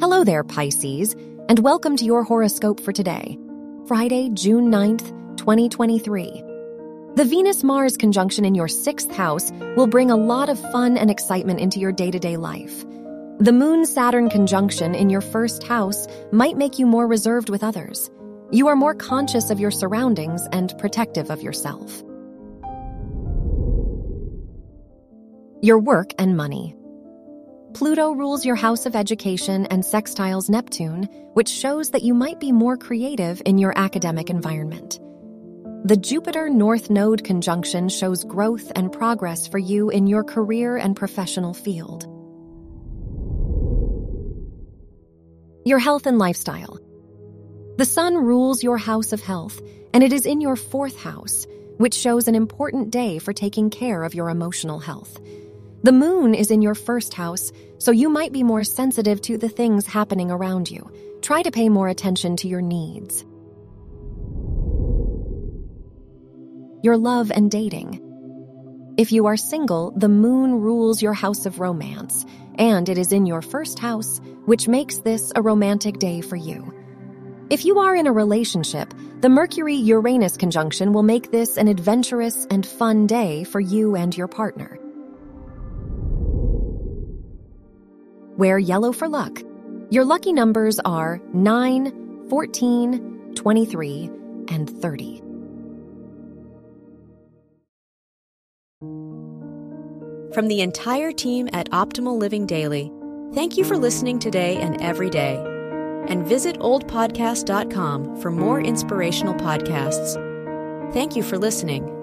Hello there, Pisces, and welcome to your horoscope for today, Friday, June 9th, 2023. The Venus Mars conjunction in your sixth house will bring a lot of fun and excitement into your day to day life. The Moon Saturn conjunction in your first house might make you more reserved with others. You are more conscious of your surroundings and protective of yourself. Your work and money. Pluto rules your house of education and sextiles Neptune, which shows that you might be more creative in your academic environment. The Jupiter North Node conjunction shows growth and progress for you in your career and professional field. Your health and lifestyle. The Sun rules your house of health, and it is in your fourth house, which shows an important day for taking care of your emotional health. The moon is in your first house, so you might be more sensitive to the things happening around you. Try to pay more attention to your needs. Your love and dating. If you are single, the moon rules your house of romance, and it is in your first house, which makes this a romantic day for you. If you are in a relationship, the Mercury Uranus conjunction will make this an adventurous and fun day for you and your partner. Wear yellow for luck. Your lucky numbers are 9, 14, 23, and 30. From the entire team at Optimal Living Daily, thank you for listening today and every day. And visit oldpodcast.com for more inspirational podcasts. Thank you for listening.